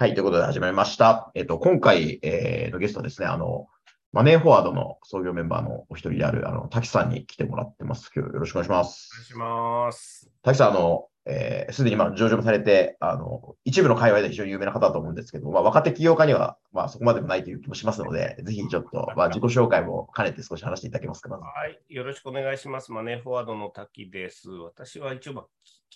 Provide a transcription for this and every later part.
はい、ということで始まりました。えっと、今回、えーのゲストはですね、あの、マネーフォワードの創業メンバーのお一人である、あの、滝さんに来てもらってます。今日よろしくお願いしまお願いす。します。滝さん、あの、えーすでに今上場もされて、あの、一部の界隈で非常に有名な方だと思うんですけど、まあ、若手起業家には、まあ、そこまでもないという気もしますので、ぜひちょっと、まあ、自己紹介も兼ねて少し話していただけますか、はい、よろしくお願いします。マネーフォワードの滝です。私は一応、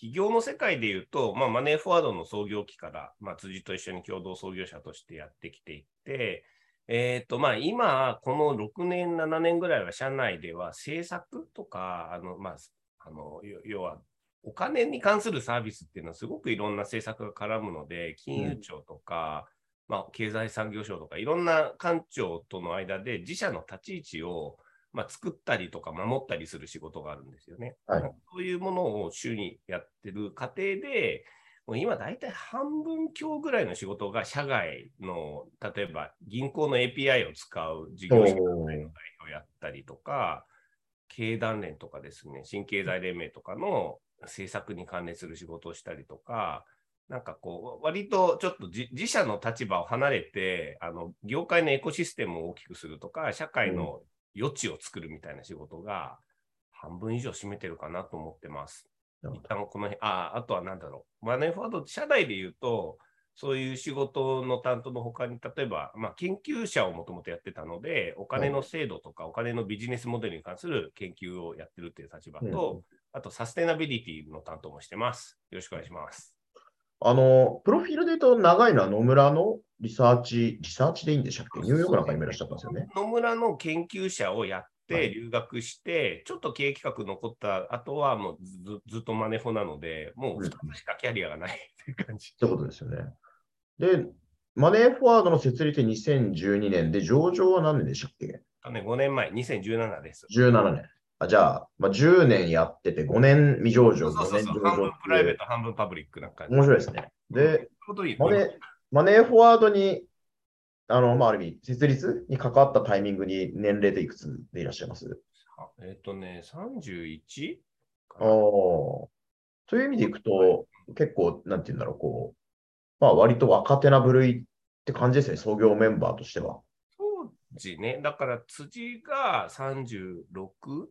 企業の世界で言うと、まあ、マネーフォワードの創業期から、まあ、辻と一緒に共同創業者としてやってきていて、えっ、と、まあ、今、この6年、7年ぐらいは社内では政策とか、あの、まあ、あの、要は、お金に関するサービスっていうのはすごくいろんな政策が絡むので、金融庁とか、まあ、経済産業省とかいろんな官庁との間で自社の立ち位置を、まあ、作ったりとか守ったりする仕事があるんですよね。はいそういうものを週にやってる過程で、もう今大体半分強ぐらいの仕事が社外の、例えば銀行の API を使う事業者の代表をやったりとか、経団連とかですね、新経済連盟とかの政策に関連する仕事をしたりとか、なんかこう、割とちょっと自自社の立場を離れて、あの業界のエコシステムを大きくするとか、社会の余地を作るみたいな仕事が半分以上占めてるかなと思ってます。一旦この辺、あ、あとは何だろう。マネーフォワード、社内で言うと、そういう仕事の担当の他に、例えば、まあ、研究者をもともとやってたので、お金の制度とか、お金のビジネスモデルに関する研究をやってるっていう立場と、あと、サステナビリティの担当もしてます。よろしくお願いします。あの、プロフィールで言うと長いのは野村のリサーチ、リサーチでいいんでしたっけ？ニューヨークなんかにもいらっしゃったんですよね。野村の研究者をやっはいて、留学して、ちょっと経営企画残った後は、もうずずっとマネフォなので、もう2つしかキャリアがないっていう感じ。ってことですよね。で、マネーフォワードの設立2012年で、上場は何年でしたっけ？あのね、5年前、2017です。?17 年。あじゃあ、まあ、10年やってて、5年未上場、5そうそうそうそう、半年上場分プライベート、半分パブリックな感じ。面白いですね。で、ちょうどいい。マネーマネーフォワードに、あの、まあ、ある意味、設立に関わったタイミングに年齢でいくつでいらっしゃいます？あえっ、とね、31? かああ。なという意味でいくと、結構、なんて言うんだろう、こう、まあ、割と若手な部類って感じですね、創業メンバーとしては。当時ね、だから辻が36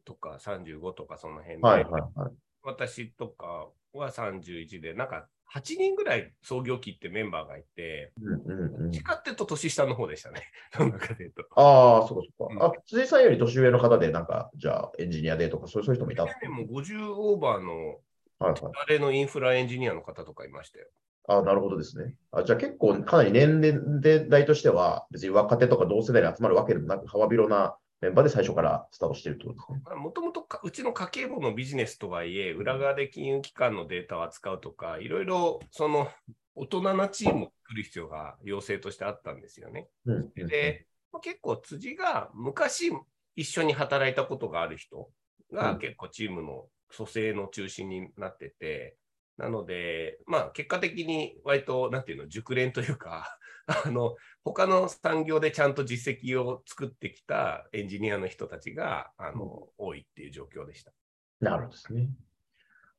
とか35とかその辺で、はいはいはい。私とかは31で、なんか8人ぐらい創業期ってメンバーがいて、うんうんうんどっちかってと年下の方でしたね。その中で言うと。ああ、そうかそううんか。あ、辻さんより年上の方で、なんか、じゃあ、エンジニアでとか、そうそういう人もいた。はいでも50オーバーのはい。あれのインフラエンジニアの方とかいましたよ。あなるほどですね。あじゃあ結構、かなり年齢代としては、別に若手とか同世代に集まるわけでもなく、幅広なメンバーで最初からスタートしてるってことですね。もともとうちの家計簿のビジネスとはいえ、裏側で金融機関のデータを扱うとか、いろいろその大人なチームを作る必要が要請としてあったんですよね。うんで、まあ結構辻が昔一緒に働いたことがある人うんが結構チームの蘇生の中心になってて、なので、まあ結果的に割と、なんていうの、熟練というか、あの、他の産業でちゃんと実績を作ってきたエンジニアの人たちが、あの、多いっていう状況でした。なるほどですね。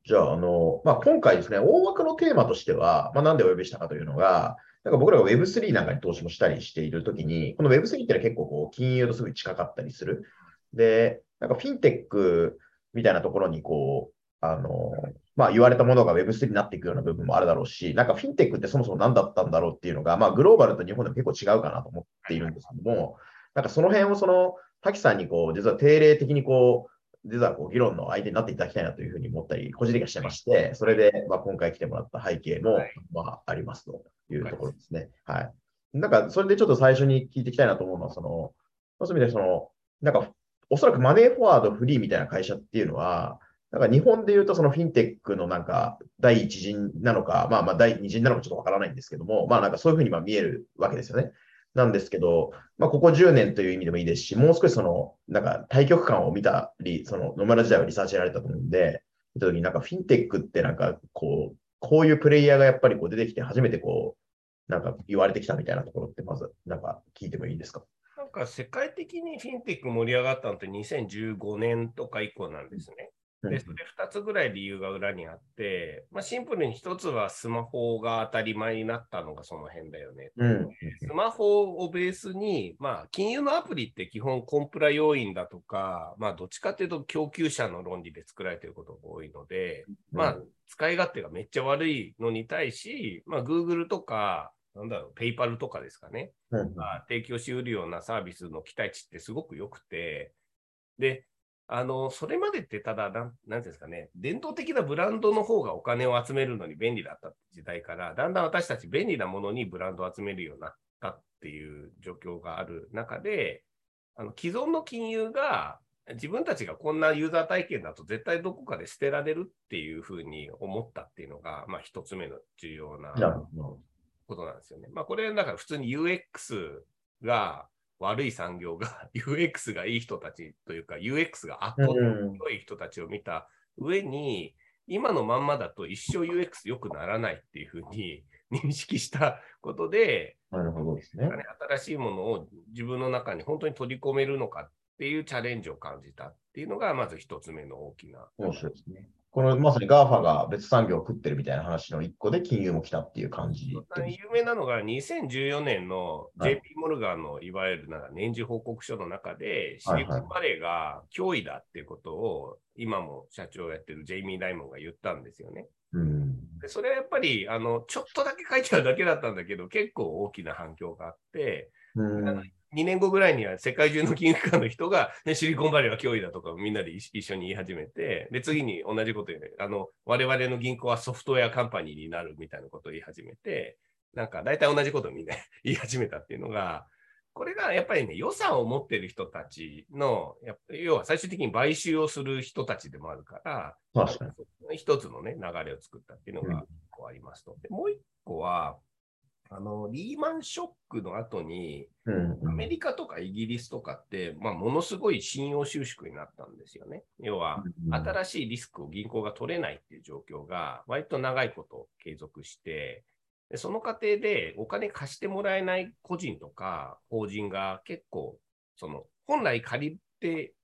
じゃあ、あの、まあ、今回ですね、大枠のテーマとしては、まあ、なんでお呼びしたかというのが、なんか僕らが Web3 なんかに投資もしたりしているときに、この Web3 っていうのは結構こう金融とすごい近かったりする。で、なんかフィンテックみたいなところにこう、あの、まあ言われたものが Web3 になっていくような部分もあるだろうし、なんかフィンテックってそもそも何だったんだろうっていうのが、まあグローバルと日本でも結構違うかなと思っているんですけども、なんかその辺をその、滝さんにこう、実は定例的にこう、実はこう議論の相手になっていただきたいなというふうに思ったり、個人的にはしてまして、それでまあ今回来てもらった背景も、はいまあありますというところですね。はい。なんかそれでちょっと最初に聞いていきたいなと思うのは、その、まあそういう意味でその、なんかおそらくマネーフォワードフリーみたいな会社っていうのは、なんか日本で言うとそのフィンテックのなんか第一陣なのか、まあまあ第二陣なのかちょっとわからないんですけども、まあなんかそういうふうにま見えるわけですよね。なんですけど、まあ、ここ10年という意味でもいいですし、もう少しその、なんか対局感を見たり、その野村時代をリサーチやられたと思うんで、見たときになんかフィンテックってなんかこう、こういうプレイヤーがやっぱりこう出てきて初めてこう、なんか言われてきたみたいなところってまずなんか聞いてもいいですか？なんか世界的にフィンテック盛り上がったのって2015年とか以降なんですね。で、それ2つぐらい理由が裏にあって、まあ、シンプルに1つはスマホが当たり前になったのがその辺だよね。うん。スマホをベースに、まあ、金融のアプリって基本コンプラ要因だとか、まあ、どっちかっていうと供給者の論理で作られていることが多いので、まあ、使い勝手がめっちゃ悪いのに対し、まあ、Google とか、なんだろう、PayPal とかですかね、うん。が提供しうるようなサービスの期待値ってすごく良くて、で、あの、それまでってただ、なんなんですかね、伝統的なブランドの方がお金を集めるのに便利だった時代から、だんだん私たち便利なものにブランドを集めるようになったっていう状況がある中で、あの既存の金融が自分たちがこんなユーザー体験だと絶対どこかで捨てられるっていうふうに思ったっていうのが、まあ一つ目の重要な。ことなんですよね。まあこれ、だから普通に UX が悪い産業が UX がいい人たちというか UX が圧倒的に良い人たちを見た上に、今のまんまだと一生 UX 良くならないっていうふうに 認識したことで、なるほどですね。新しいものを自分の中に本当に取り込めるのかっていうチャレンジを感じたっていうのが、まず一つ目の大きな。面白いですね。このまさに GAFA が別産業を食ってるみたいな話の一個で金融も来たっていう感じ。有名なのが2014年のはい JP モルガンのいわゆるなんか年次報告書の中で、シはいリコンバレーが脅威だっていうことを今も社長をやってるジェイミー・ダイモンが言ったんですよね。うん。でそれはやっぱりあのちょっとだけ書いてあるだけだったんだけど、結構大きな反響があって、うん。2年後ぐらいには世界中の金融機関の人が、ね、シリコンバレーは脅威だとかみんなで一一緒に言い始めて、で、次に同じこと言うね、あの、我々の銀行はソフトウェアカンパニーになるみたいなことを言い始めて、なんか大体同じことをみんな 言い始めたっていうのが、これがやっぱりね、予算を持ってる人たちの、要は最終的に買収をする人たちでもあるから、確かに。一つのね、流れを作ったっていうのうんが一個ありますと。でもう一個は、あの、リーマンショックの後に、うん。アメリカとかイギリスとかって、まあ、ものすごい信用収縮になったんですよね。要は、新しいリスクを銀行が取れないっていう状況が、割と長いこと継続して、でその過程でお金貸してもらえない個人とか法人が結構、その、本来借りて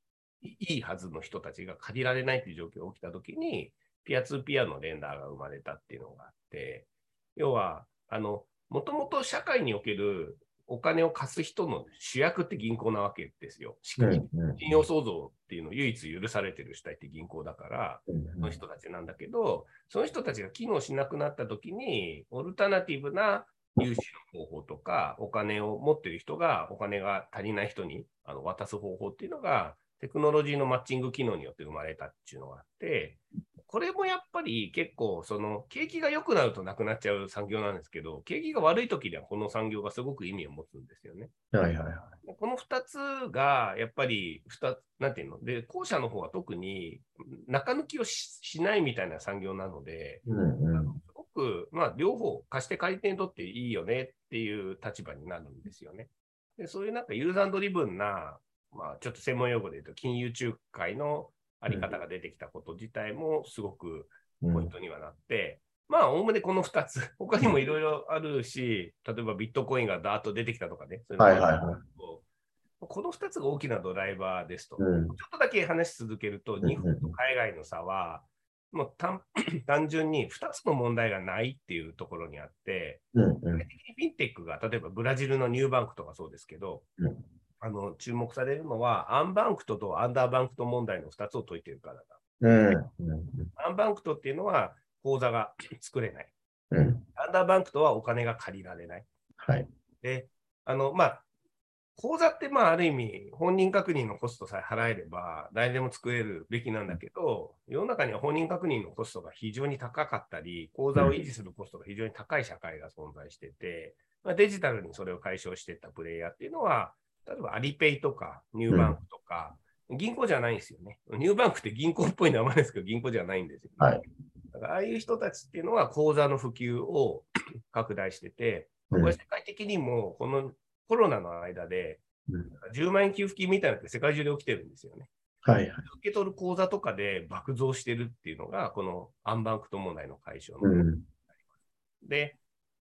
いいはずの人たちが借りられないっていう状況が起きたときに、ピアツーピアのレンダーが生まれたっていうのがあって、要は、あの、もともと社会におけるお金を貸す人の主役って銀行なわけですよ。しかうんも、信用創造っていうのを唯一許されてる主体って銀行だから、うんその人たちなんだけど、その人たちが機能しなくなったときに、オルタナティブな融資の方法とか、お金を持ってる人がお金が足りない人にあの渡す方法っていうのが、テクノロジーのマッチング機能によって生まれたっていうのがあって、これもやっぱり結構、その景気が良くなるとなくなっちゃう産業なんですけど、景気が悪い時にはこの産業がすごく意味を持つんですよね。はいはいはい。この2つがやっぱり2つ、なんていうの、で、後者の方は特に中抜きをししないみたいな産業なので、うんうん。すごく、まあ、両方貸して借り手にとっていいよねっていう立場になるんですよね。でそういうなんかユーザードリブンな、まあ、ちょっと専門用語で言うと、金融仲介のあり方が出てきたこと自体もすごくポイントにはなって、まあ、おおむねこの2つ、他にもいろいろあるし、例えばビットコインがダーッと出てきたとかね、そういうのがはいはいはいこの2つが大きなドライバーですと。うん。ちょっとだけ話し続けると、うん日本と海外の差は、もう単 単純に2つの問題がないっていうところにあって、うんうん。フィンテックが例えばブラジルの Nubank とかそうですけど、うんあの注目されるのは、 unbanked と underbanked 問題の2つを解いているからだ。うんうん unbanked っていうのは口座が 作れない。うん。 underbanked はお金が借りられない。はい。で、あの、まあ、口座って、まあ、ある意味、本人確認のコストさえ払えれば、誰でも作れるべきなんだけど、世の中には本人確認のコストが非常に高かったり、口座を維持するコストが非常に高い社会が存在してて、まあ、デジタルにそれを解消していったプレイヤーっていうのは、例えばアリペイとか、ニューバンクとか、銀行じゃないんですよね。ニューバンクって銀行っぽい名前ですけど、銀行じゃないんですよ、ね。はいだからああいう人たちっていうのは口座の普及を拡大してて、うんこれ世界的にもこのコロナの間でうん10万円給付金みたいなのって世界中で起きてるんですよね。はいはい。受け取る口座とかで爆増してるっていうのが、このアンバンクト問題の解消の。うん。で、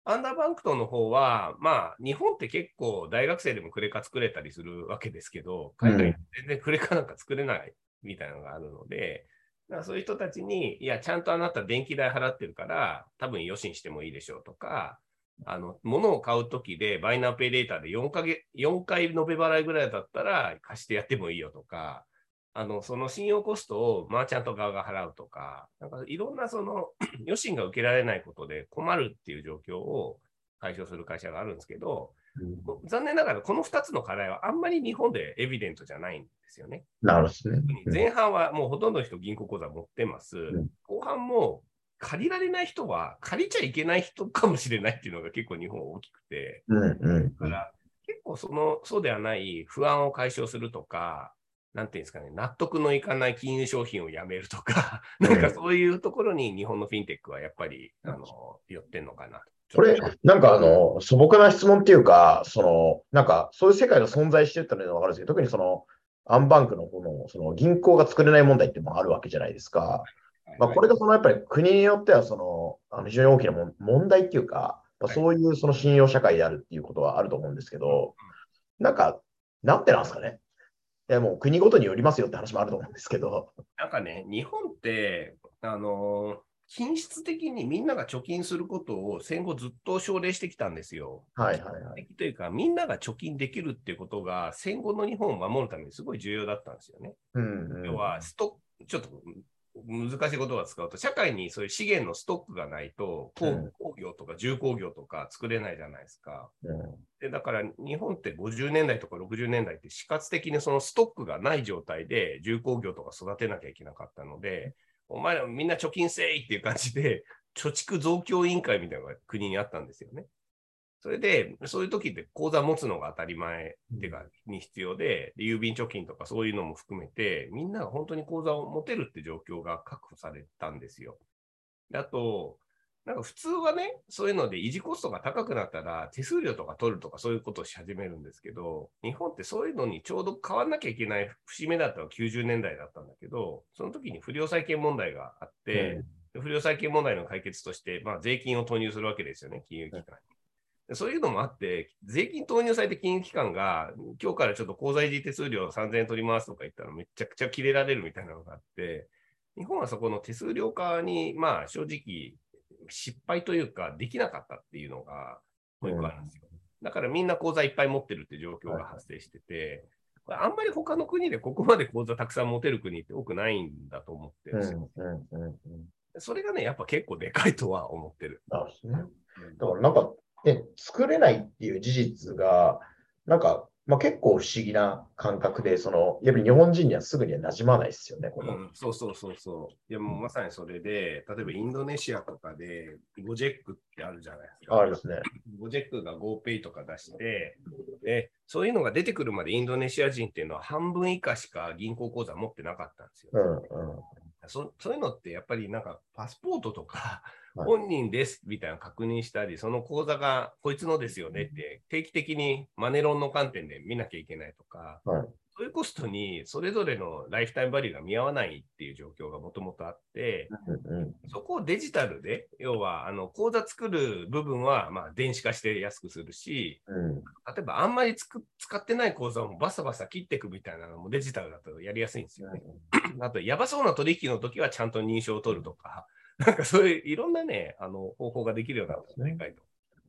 アンダーバンクトの方は、まあ、日本って結構大学生でもクレカ作れたりするわけですけど、海外全然クレカなんか作れないみたいなのがあるので、だからそういう人たちに、いや、ちゃんとあなた電気代払ってるから、多分余震してもいいでしょうとか、あの、物を買うときで、バイナーペイレーターで4か月、4回延べ払いぐらいだったら貸してやってもいいよとか、あの、その信用コストをマーチャント側が払うとか、なんかいろんなその 余震が受けられないことで困るっていう状況を解消する会社があるんですけど、残念ながらこの2つの課題はあんまり日本でエビデントじゃないんですよね。なるほどですね。前半はもうほとんどの人銀行口座持ってます。ん後半も借りられない人は借りちゃいけない人かもしれないっていうのが結構日本大きくて、うんうんだから結構そのそうではない不安を解消するとか、なんていうんですかね、納得のいかない金融商品をやめるとか、なんかそういうところに日本のフィンテックはやっぱり、あの寄ってんのかな。これ、なんかあの、素朴な質問っていうか、その、なんかそういう世界が存在してるってのは分かるんですけど、特にその、アンバンクのこの、その銀行が作れない問題っていうのもあるわけじゃないですか。まあ、これがそのやっぱり国によってはそのあの非常に大きな問題っていうか、まあはいそういうその信用社会であるっていうことはあると思うんですけど、なんか、なんてなんですかね。いやもう国ごとによりますよって話もあると思うんですけど。なんかね、日本って、あの品質的にみんなが貯金することを戦後ずっと奨励してきたんですよ。はいはいはい。というか、みんなが貯金できるっていうことが戦後の日本を守るためにすごい重要だったんですよね。うんうん、要は、ストック、ちょっと難しい言葉を使うと、社会にそういう資源のストックがないと、工業とか重工業とか作れないじゃないですか。うんでだから日本って50年代とか60年代って死活的にそのストックがない状態で重工業とか育てなきゃいけなかったので、お前らみんな貯金せいっていう感じで、貯蓄増強委員会みたいなのが国にあったんですよね。それで、そういう時って口座持つのが当たり前ってか、に必要で、で郵便貯金とかそういうのも含めて、みんなが本当に口座を持てるって状況が確保されたんですよ。であと、なんか普通はね、そういうので維持コストが高くなったら手数料とか取るとかそういうことをし始めるんですけど、日本ってそういうのにちょうど変わんなきゃいけない節目だったのは90年代だったんだけど、その時に不良債権問題があって、不良債権問題の解決として、まあ、税金を投入するわけですよね、金融機関に。でそういうのもあって、税金投入されて金融機関が、今日からちょっと口座維持手数料3000円取りますとか言ったらめちゃくちゃ切れられるみたいなのがあって、日本はそこの手数料化に、まあ正直失敗というかできなかったっていうのがもう一個あるんですよ。だからみんな口座いっぱい持ってるって状況が発生してて、これあんまり他の国でここまで口座たくさん持てる国って多くないんだと思ってるんですよ。うんうんうんうんそれがね、やっぱ結構でかいとは思ってる。だからなんか、ね、作れないっていう事実が、なんか、まあ、結構不思議な感覚で、その、やっぱり日本人にはすぐには馴染まないですよね、この。うん、そうそうそうそう。いやもうまさにそれで、例えばインドネシアとかで、ゴジェックってあるじゃないですか。あすね。ゴジェックが GoPay とか出してで、そういうのが出てくるまでインドネシア人っていうのは半分以下しか銀行口座持ってなかったんですよ。うんうん。そそういうのってやっぱりなんかパスポートとか、はい。本人ですみたいなの確認したり、その口座がこいつのですよねって定期的にマネロンの観点で見なきゃいけないとか、はいそういうコストにそれぞれのライフタイムバリューが見合わないっていう状況がもともとあって、そこをデジタルで、要はあの口座作る部分はまあ電子化して安くするし、うん例えばあんまりつく使ってない口座をバサバサ切っていくみたいなのもデジタルだとやりやすいんですよね。あと、やばそうな取引の時はちゃんと認証を取るとか、なんかそういういろんなね、あの方法ができるようになったのがでかいと。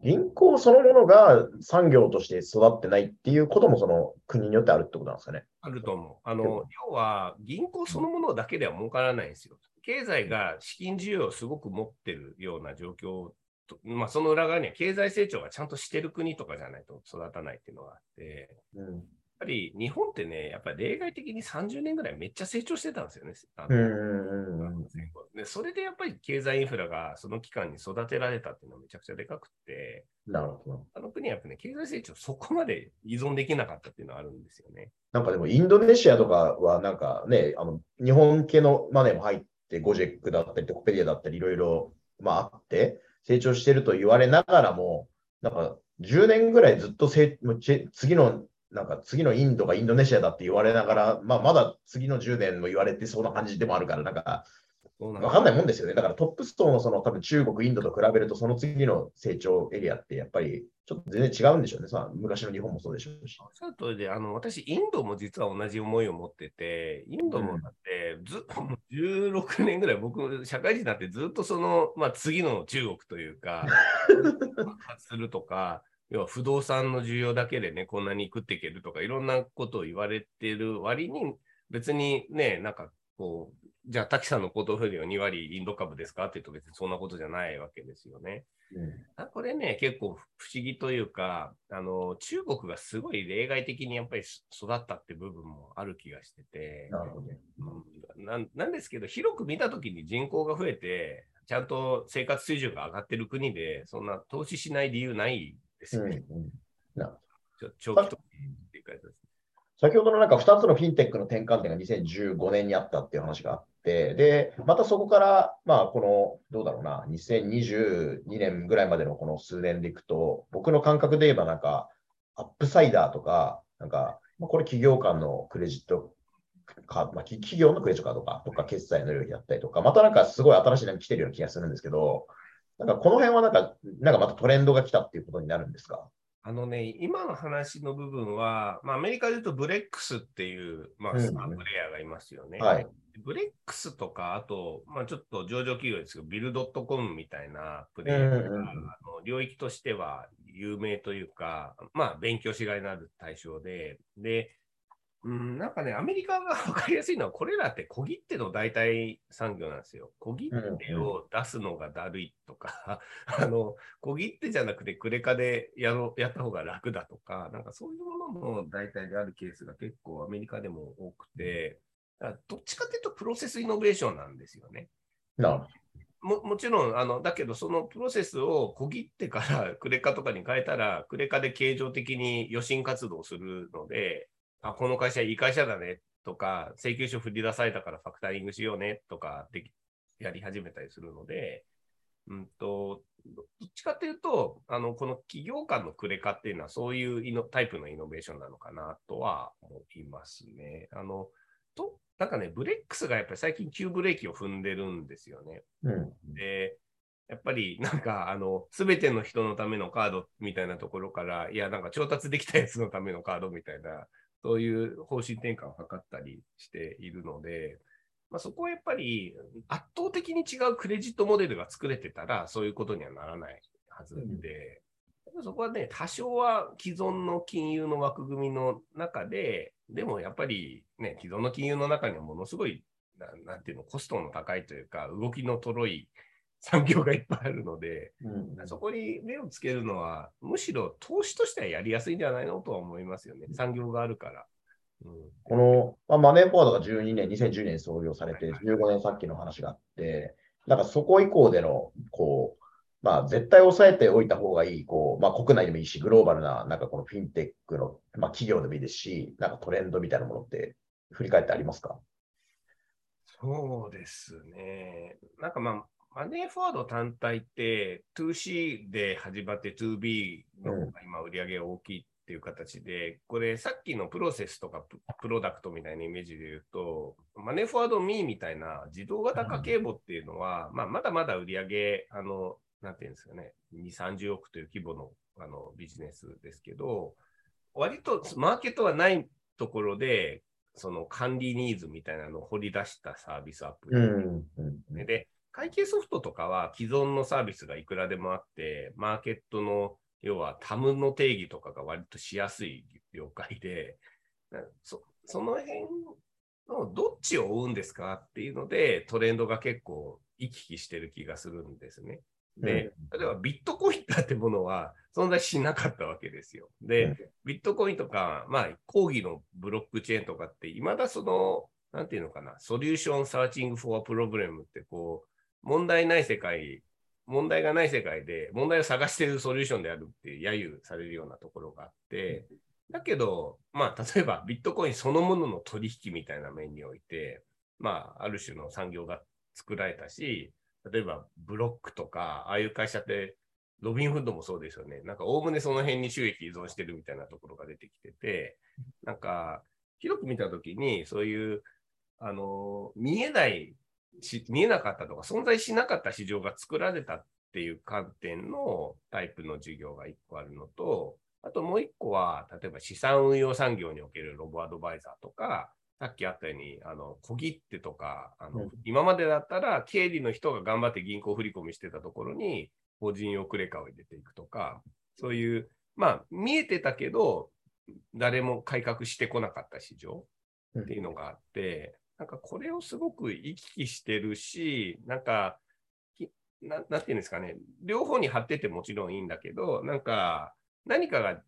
銀行そのものが産業として育ってないっていうことも、その国によってあるってことなんですかね。あると思う。あの、要は銀行そのものだけでは儲からないんですよ。経済が資金需要をすごく持ってるような状況と、まあその裏側には経済成長がちゃんとしてる国とかじゃないと育たないっていうのがあって、うんぱり日本ってね、やっぱり例外的に30年ぐらいめっちゃ成長してたんですよね。あのでそれでやっぱり経済インフラがその期間に育てられたっていうのはめちゃくちゃでかくて、なるほど。あの国はやっぱね、経済成長そこまで依存できなかったっていうのはあるんですよね。なんかでも、インドネシアとかは、なんかね、あの日本系のマネーも入って、ゴジェックだったり、コペディアだったり、いろいろ、まあ、あって、成長してると言われながらも、なんか10年ぐらいずっとせもうち次の、なんか次のインドがインドネシアだって言われながら、まあ、まだ次の10年も言われてそうな感じでもあるから、なんか、わかんないもんですよね。だからトップ層のその多分中国、インドと比べると、その次の成長エリアってやっぱりちょっと全然違うんでしょうね。さ昔の日本もそうでしょうし。おっしゃる通りで、あの私、インドも実は同じ思いを持ってて、インドもだってず、うん、16年ぐらい、僕、社会人になってずっとその、まあ、次の中国というか、発するとか、要は不動産の需要だけでね、こんなに食っていけるとか、いろんなことを言われてる割に、別にね、なんかこう、じゃあ、滝さんのポートフォリオ2割インド株ですか？って言うと別にそんなことじゃないわけですよね。うん、これね、結構不思議というか、あの、中国がすごい例外的にやっぱり育ったって部分もある気がしてて、なるほど、うん。な、なんですけど、広く見たときに人口が増えて、ちゃんと生活水準が上がってる国で、そんな投資しない理由ないですよね。うんうん、な。長期投資っていね。先ほどのなんか2つのフィンテックの転換点が2015年にあったっていう話があって、で、またそこから、まあ、この、どうだろうな、2022年ぐらいまでのこの数年でいくと、僕の感覚で言えばなんか、UPSIDER とか、なんか、まあ、これ企業間のクレジットカード、まあ、企業のクレジットカードかとか、決済の領域だったりとか、またなんかすごい新しいのが来てるような気がするんですけど、なんかこの辺はなんか、なんかまたトレンドが来たっていうことになるんですか？あのね、今の話の部分は、まあ、アメリカで言うと Brex っていう、まあ、スタープレイヤーがいますよね。うんはい、 Brex とか、あと、まあ、ちょっと上場企業ですけど、 Bill.com みたいなプレイヤーが、うんうん、あの領域としては有名というか、まあ、勉強しがいのある対象で、で、うん、なんかね、アメリカが 分かりやすいのは、これらって小切手の代替産業なんですよ。小切手を出すのがだるいとか、あの小切手じゃなくてクレカでやろやった方が楽だとか、なんかそういうものの代替であるケースが結構アメリカでも多くて、どっちかというとプロセスイノベーションなんですよね。なももちろんあの、だけど、そのプロセスを小切手からクレカとかに変えたら、クレカで形状的に予診活動するので、あ、この会社いい会社だねとか、請求書振り出されたからファクタリングしようねとかでやり始めたりするので、うんと、どっちかっていうと、あの、この企業間のクレカっていうのはそういうイノタイプのイノベーションなのかなとは思いますね。あの、と、なんかね、ブレックスがやっぱり最近急ブレーキを踏んでるんですよね。うん、で、やっぱりなんかあの、すべての人のためのカードみたいなところから、いや、なんか調達できたやつのためのカードみたいなそういう方針転換を図ったりしているので、まあ、そこはやっぱり圧倒的に違うクレジットモデルが作れてたら、そういうことにはならないはずで、うん、そこはね、多少は既存の金融の枠組みの中で、でもやっぱりね、既存の金融の中にはものすごい、ななんていうの、コストの高いというか、動きのとろい産業がいっぱいあるので、うん、そこに目をつけるのは、むしろ投資としてはやりやすいんじゃないのとは思いますよね。産業があるから。うん、この、まあ、マネーフォワードが12年、2010年に創業されて、15年さっきの話があって、なんかそこ以降での、こう、まあ、絶対抑えておいた方がいい、こう、まあ、国内でもいいし、グローバルな、なんかこのフィンテックの、まあ、企業でもいいですし、なんかトレンドみたいなものって、振り返ってありますか？そうですね。なんかまあ、マネーフォワード単体って 2C で始まって 2B の今売り上げが大きいっていう形で、これさっきのプロセスとかプロダクトみたいなイメージで言うと、マネーフォワードミーみたいな自動型家計簿っていうのは、まあ、まだまだ売り上げ、あの、なんていうんですかね、2、30億という規模のあのビジネスですけど、割とマーケットはないところで、その管理ニーズみたいなのを掘り出したサービスアプリ、で、会計ソフトとかは既存のサービスがいくらでもあって、マーケットの要はタムの定義とかが割としやすい業界で、そその辺のどっちを追うんですかっていうのでトレンドが結構行き来してる気がするんですね。で、例えばビットコインだってものは存在しなかったわけですよ。で、ビットコインとか、まあ、講義のブロックチェーンとかって、いまだその、なんていうのかな、ソリューションサーチングフォアプロブレムってこう、問題ない世界、問題がない世界で問題を探しているソリューションであるって揶揄されるようなところがあって、だけど、まあ、例えばビットコインそのものの取引みたいな面において、まあ、ある種の産業が作られたし、例えばブロックとか、ああいう会社って、ロビンフッドもそうですよね。なんか、おおむねその辺に収益依存してるみたいなところが出てきてて、なんか、広く見たときに、そういう、あの、見えない見えなかったとか、存在しなかった市場が作られたっていう観点のタイプの事業が1個あるのと、あともう1個は、例えば資産運用産業におけるロボアドバイザーとか、さっきあったように、あの小切手とかあの、うん。今までだったら経理の人が頑張って銀行振り込みしてたところに、法人用クレカを入れていくとか、そういう、まあ、見えてたけど、誰も改革してこなかった市場っていうのがあって、なんかこれをすごく行き来してるし、なんか、きななんていうんですかね、両方に張っててもちろんいいんだけど、なんか、何かが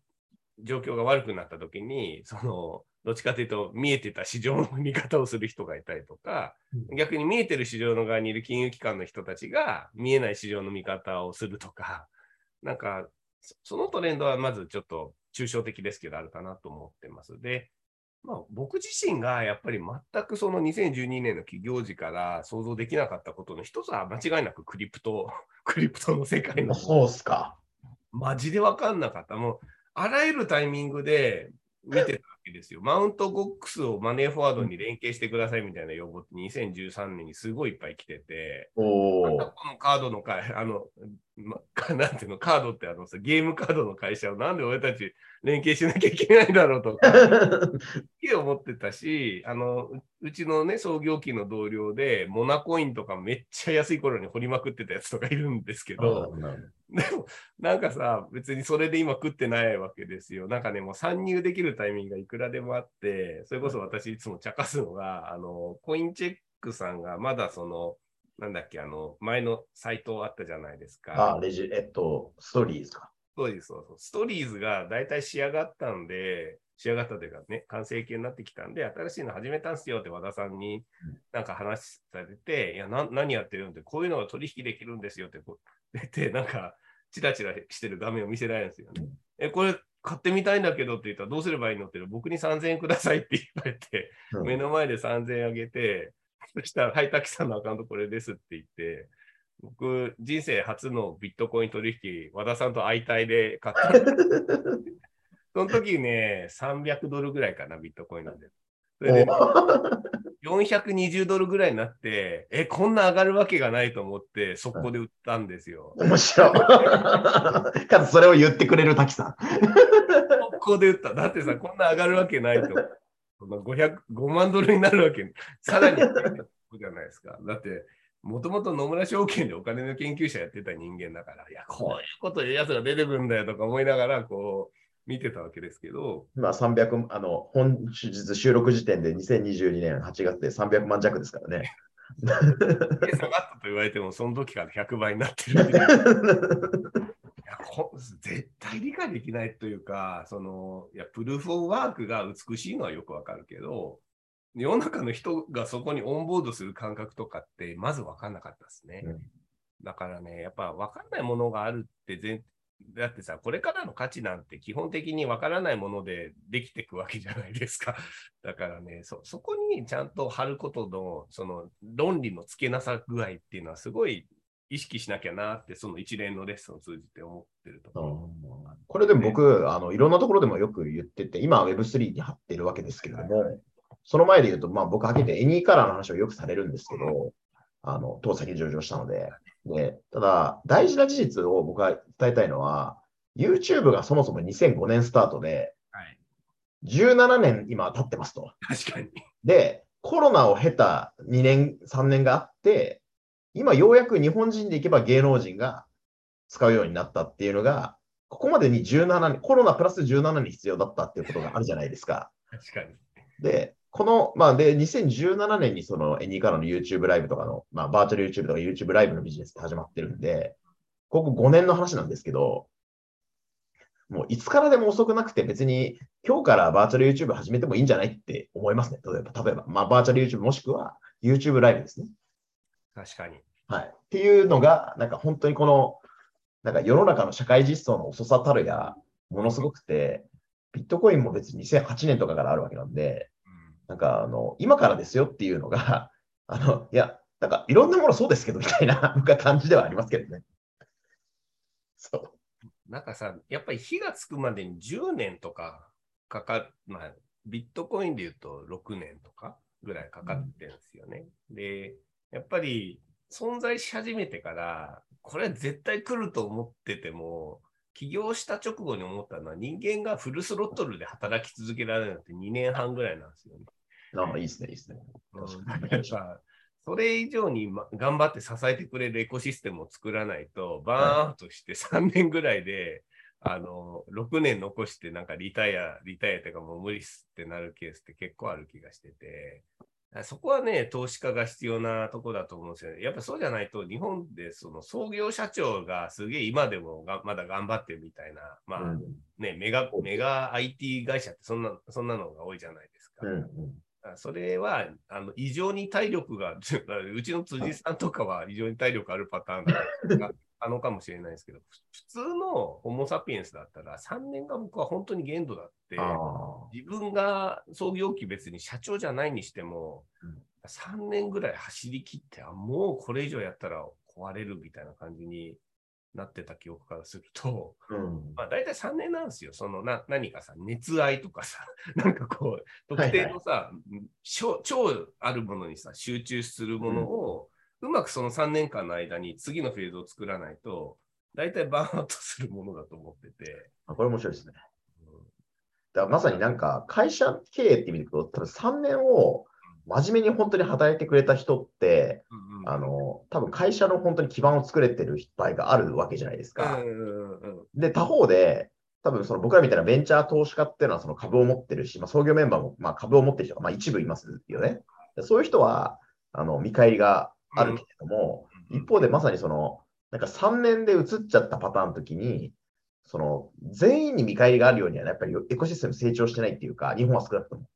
状況が悪くなった時に、その、どっちかというと見えてた市場の見方をする人がいたりとか、うん逆に見えてる市場の側にいる金融機関の人たちが見えない市場の見方をするとか、なんか、そそのトレンドはまずちょっと抽象的ですけどあるかなと思ってます。で、まあ、僕自身がやっぱり全くその2012年の起業時から想像できなかったことの一つは間違いなくクリプト、クリプトの世界のそうっすか。マジで分かんなかった。もう、あらゆるタイミングで見てたわけですよ。マウントゴックスをマネーフォワードに連携してくださいみたいな要望って2013年にすごいいっぱい来てて、おこのカードの会、あの、ま、なんていうの、カードってあのさ、ゲームカードの会社をなんで俺たち連携しなきゃいけないんだろうとか、思ってたし、あの、ううちのね、創業期の同僚で、モナコインとかめっちゃ安い頃に掘りまくってたやつとかいるんですけど、でも、なんかさ、別にそれで今食ってないわけですよ。なんかね、もう参入できるタイミングがいくらでもあって、それこそ私いつも茶化すのが、あの、コインチェックさんがまだその、なんだっけ、あの、前のサイトあったじゃないですか。あ、レジ、えっと、ストーリーズか。そうです、そうそう。ストーリーズが大体仕上がったんで、仕上がったというかね、完成形になってきたんで、新しいの始めたんすよって和田さんになんか話されて、いや、な何やってるんで、こういうのが取引できるんですよって出て、なんか、チラチラしてる画面を見せられるんですよね。え、これ買ってみたいんだけどって言ったらどうすればいいのって僕に3000円くださいって言われて、うん目の前で3000円あげて、そしたら、はい、滝さんのアカウントこれですって言って、僕、人生初のビットコイン取引、和田さんと相対で買った。その時ね、300ドルぐらいかな、ビットコインなんで。それで、ね、420ドルぐらいになって、え、こんな上がるわけがないと思って、速攻で売ったんですよ。面白い。かつそれを言ってくれる滝さん。速攻で売った。だってさ、こんな上がるわけないと。その500 5万ドルになるわけ、さらに じゃないですか。だって、もともと野村証券でお金の研究者やってた人間だから、いや、こういうこと言うやつが出てくるんだよとか思いながら、こう、見てたわけですけど、今300、あの、本日収録時点で2022年8月で300万弱ですからね。下がったと言われても、その時から100倍になってる 絶対理解できないというか、そのいやプルーフ・オブ・ワークが美しいのはよくわかるけど、世の中の人がそこにオンボードする感覚とかって、まず分かんなかったですね。うんだからね、やっぱ分かんないものがあるって全、だってさ、これからの価値なんて基本的に分からないものでできていくわけじゃないですか。だからね、そそこにちゃんと貼ることの、その論理のつけなさ具合っていうのはすごい意識しなきゃなって、その一連のレッスンを通じて思ってるところ。これでも僕、あの、いろんなところでもよく言ってて、今は Web3 に貼ってるわけですけれども、その前で言うと、まあ僕はっきり言ってエニーカラーの話をよくされるんですけど、あの、当先上場したので。で、ただ、大事な事実を僕が伝えたいのは、YouTube がそもそも2005年スタートで、はい、17年今経ってますと。確かに。で、コロナを経た2年、3年があって、今ようやく日本人でいけば芸能人が使うようになったっていうのが、ここまでに17年、コロナプラス17年必要だったっていうことがあるじゃないですか。確かに。で、この、まあ、で、2017年にそのエニーからの YouTube ライブとかの、まあ、バーチャル YouTube とか YouTube ライブのビジネスって始まってるんで、ここ5年の話なんですけど、もういつからでも遅くなくて別に今日からバーチャル YouTube 始めてもいいんじゃないって思いますね。例えば、例えば、まあ、バーチャル YouTube もしくは YouTube ライブですね。確かに。はい。っていうのが、なんか本当にこの、なんか世の中の社会実装の遅さたるや、ものすごくて、ビットコインも別に2008年とかからあるわけなんで、なんかあの、今からですよっていうのが、あの、いや、なんかいろんなものそうですけどみたいな僕は感じではありますけどね。そう。なんかさ、やっぱり火がつくまでに10年とかかかる、まあ、ビットコインで言うと6年とかぐらいかかってるんですよね。で、やっぱり存在し始めてから、これは絶対来ると思ってても、起業した直後に思ったのは、人間がフルスロットルで働き続けられるのって2年半ぐらいなんですよね。なんかいいですね、いいですね。うん確かになんかそれ以上に、ま、頑張って支えてくれるエコシステムを作らないと、バーンアウトして3年ぐらいで、あの、6年残してなんかリタイア、リタイアというかもう無理っすってなるケースって結構ある気がしてて、そこはね、投資家が必要なとこだと思うんですよね。やっぱそうじゃないと、日本でその創業社長がすげえ今でもがまだ頑張ってるみたいな、まあ、うんね、メガ、メガ IT 会社ってそんな、そんなのが多いじゃないですか。うんうんあそれはあの異常に体力が、うちの辻さんとかは異常に体力あるパターンが あのかもしれないですけど、普通のホモ・サピエンスだったら3年が僕は本当に限度だって。自分が創業期別に社長じゃないにしてもうん、3年ぐらい走り切って、あもうこれ以上やったら壊れるみたいな感じになってた記憶からすると、うんまあ、大体3年なんですよ。そのな何かさ、熱愛とかさ、なんかこう、特定のさ、超超あるものにさ、集中するものを、うまくその3年間の間に次のフェーズを作らないと、大体バーンアウトするものだと思ってて。あこれ面白いですね。うんだからまさになんか会社経営って意味でいくと、多分3年を真面目に本当に働いてくれた人って、うんうんあの、多分会社の本当に基盤を作れてる場合があるわけじゃないですか。で、他方で、多分その僕らみたいなベンチャー投資家っていうのはその株を持ってるし、まあ、創業メンバーもまあ株を持ってる人がまあ一部いますよね。でそういう人はあの見返りがあるけれども、うん一方でまさにその、なんか3年で移っちゃったパターンの時に、その全員に見返りがあるようには、やっぱりエコシステム成長してないっていうか、日本は少なくとも。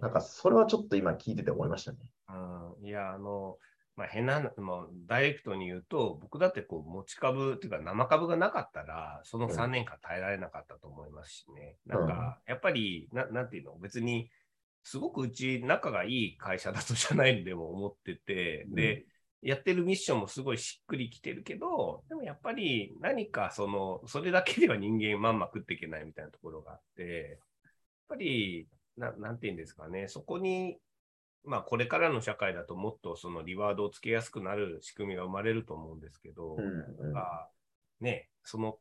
なんかそれはちょっと今聞いてて思いましたね。うん、いや、あの、まあ、変な、もうダイレクトに言うと、僕だってこう持ち株っていうか生株がなかったら、その3年間耐えられなかったと思いますしね。なんか、やっぱりな、なんていうの、別に、すごくうち仲がいい会社だとじゃないでも思ってて、で、やってるミッションもすごいしっくりきてるけど、でもやっぱり何かその、それだけでは人間まんま食っていけないみたいなところがあって、やっぱり、ななんていうんですかね、そこにまあ、これからの社会だともっとそのリワードをつけやすくなる仕組みが生まれると思うんですけど、うんうん。あね、その、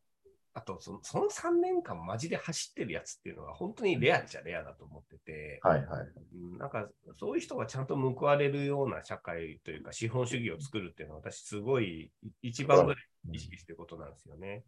あとその、その3年間マジで走ってるやつっていうのは本当にレアっちゃレアだと思ってて、はいはい。うんなんかそういう人がちゃんと報われるような社会というか資本主義を作るっていうのは私すごい一番ぐらい意識してることなんですよね。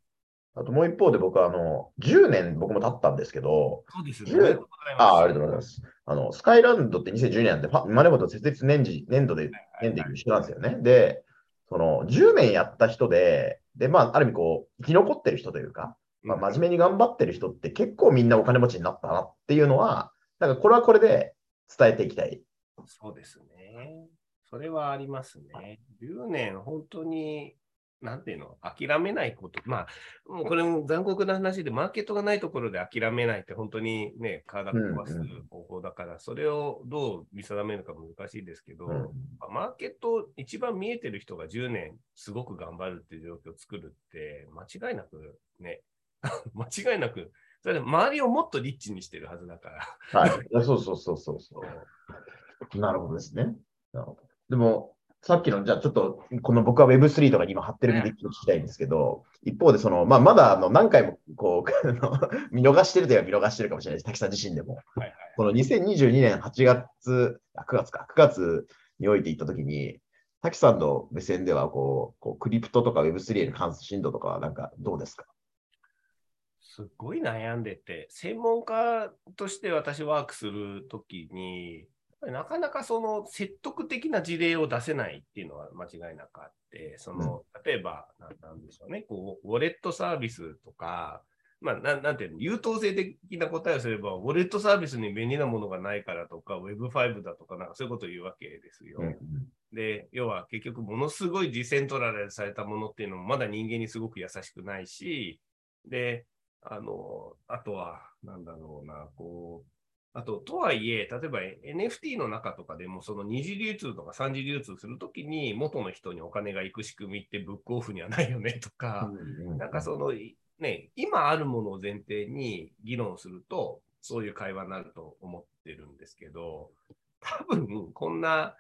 あともう一方で僕はあの、10年僕も経ったんですけど、そうですねああ、ありがとうございます。あの、スカイランドって2012年なんで、マネボと設立年次、年度で、年で一緒なんですよね。で、その、10年やった人で、で、まあ、ある意味こう、生き残ってる人というか、まあ、真面目に頑張ってる人って結構みんなお金持ちになったなっていうのは、なんかこれはこれで伝えていきたい。そうですね。それはありますね。10年、本当に、なんていうの、諦めないこと。まあ、もうこれも残酷な話で、マーケットがないところで諦めないって、本当にね、体壊す方法だから、それをどう見定めるか難しいですけど、うんまあマーケット一番見えてる人が10年すごく頑張るっていう状況を作るって、間違いなくね、間違いなく、それで周りをもっとリッチにしてるはずだから。はい。そうそうそうそう そう。なるほどですね。なるほど。でも、さっきの、じゃあちょっと、この僕は Web3 とかに今貼ってるんで聞きたいんですけど、一方で、その、まあ、まだあの何回もこう見逃してるといえば見逃してるかもしれないです。滝さん自身でも。はいはいこの2022年8月、あ9月か、9月において行ったときに、滝さんの目線ではこう、こうクリプトとか Web3 への関心度とかはなんかどうですか？すっごい悩んでて、専門家として私ワークするときに、なかなかその説得的な事例を出せないっていうのは間違いなくあって、その例えばな、なんでしょうね、こうウォレットサービスとか、まあ、なんなんていうの、優等生的な答えをすれば、ウォレットサービスに便利なものがないからとか、Web5 だとか、なんかそういうことを言うわけですよ。で、要は結局ものすごいディセントラライズされたものっていうのもまだ人間にすごく優しくないし、で、あの、あとは、なんだろうな、こう、あと、とはいえ、例えば NFT の中とかでも、その二次流通とか三次流通するときに、元の人にお金が行く仕組みってブックオフにはないよねとか、なんかその、ね、今あるものを前提に議論すると、そういう会話になると思ってるんですけど、多分こんな、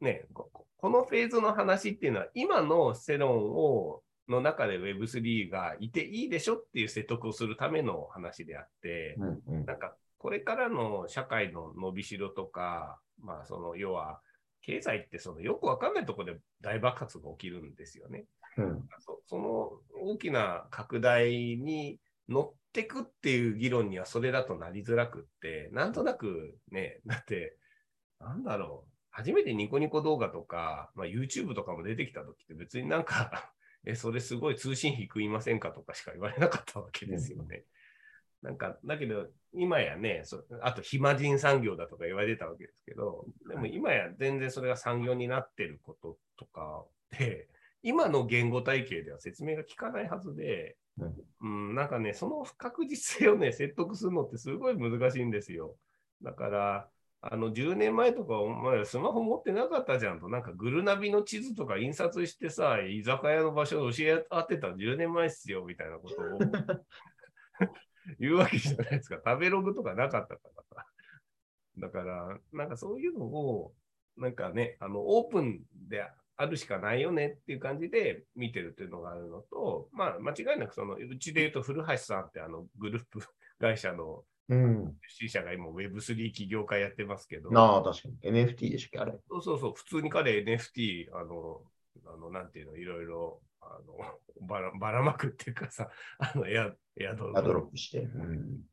ね、ここのフェーズの話っていうのは、今の世論をの中で Web3 がいていいでしょっていう説得をするための話であって、うんうん。なんかこれからの社会の伸びしろとか、まあその要は経済ってそのよくわかんないところで大爆発が起きるんですよね。うんそその大きな拡大に乗ってくっていう議論にはそれだとなりづらくって、なんとなくね、だって、なんだろう、初めてニコニコ動画とか、まあ、YouTube とかも出てきた時って別になんか、え、それすごい通信費食いませんかとかしか言われなかったわけですよね。なんか、だけど、今やね、そあと暇人産業だとか言われてたわけですけど、でも今や全然それが産業になってることとかで、今の言語体系では説明が効かないはずで、うん、なんかね、その不確実性をね、説得するのってすごい難しいんですよ。だから、あの10年前とか、お前スマホ持ってなかったじゃんと、なんかグルナビの地図とか印刷してさ、居酒屋の場所を教え合ってたの10年前っすよ、みたいなことを 言うわけじゃないですか。食べログとかなかったからさ。だから、なんかそういうのを、なんかね、あの、オープンであるしかないよねっていう感じで見てるっていうのがあるのと、まあ、間違いなくその、うちで言うと古橋さんってあの、グループ会社のうん。出身者が今 Web3 起業家やってますけど、なあ、確かに。NFT でしたっけあれ。そうそうそう、普通に彼 NFT、あの、あのなんていうの、いろいろ、あのばらばらまくっていうかさ、あのエアエアドロップアドロップして。うん。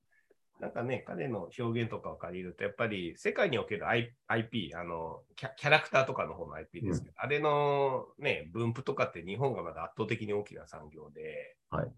なんかね、彼の表現とかを借りると、やっぱり世界における I- IP、あのキャ、キャラクターとかの方の IP ですけど、あれのね、分布とかって日本がまだ圧倒的に大きな産業で、はい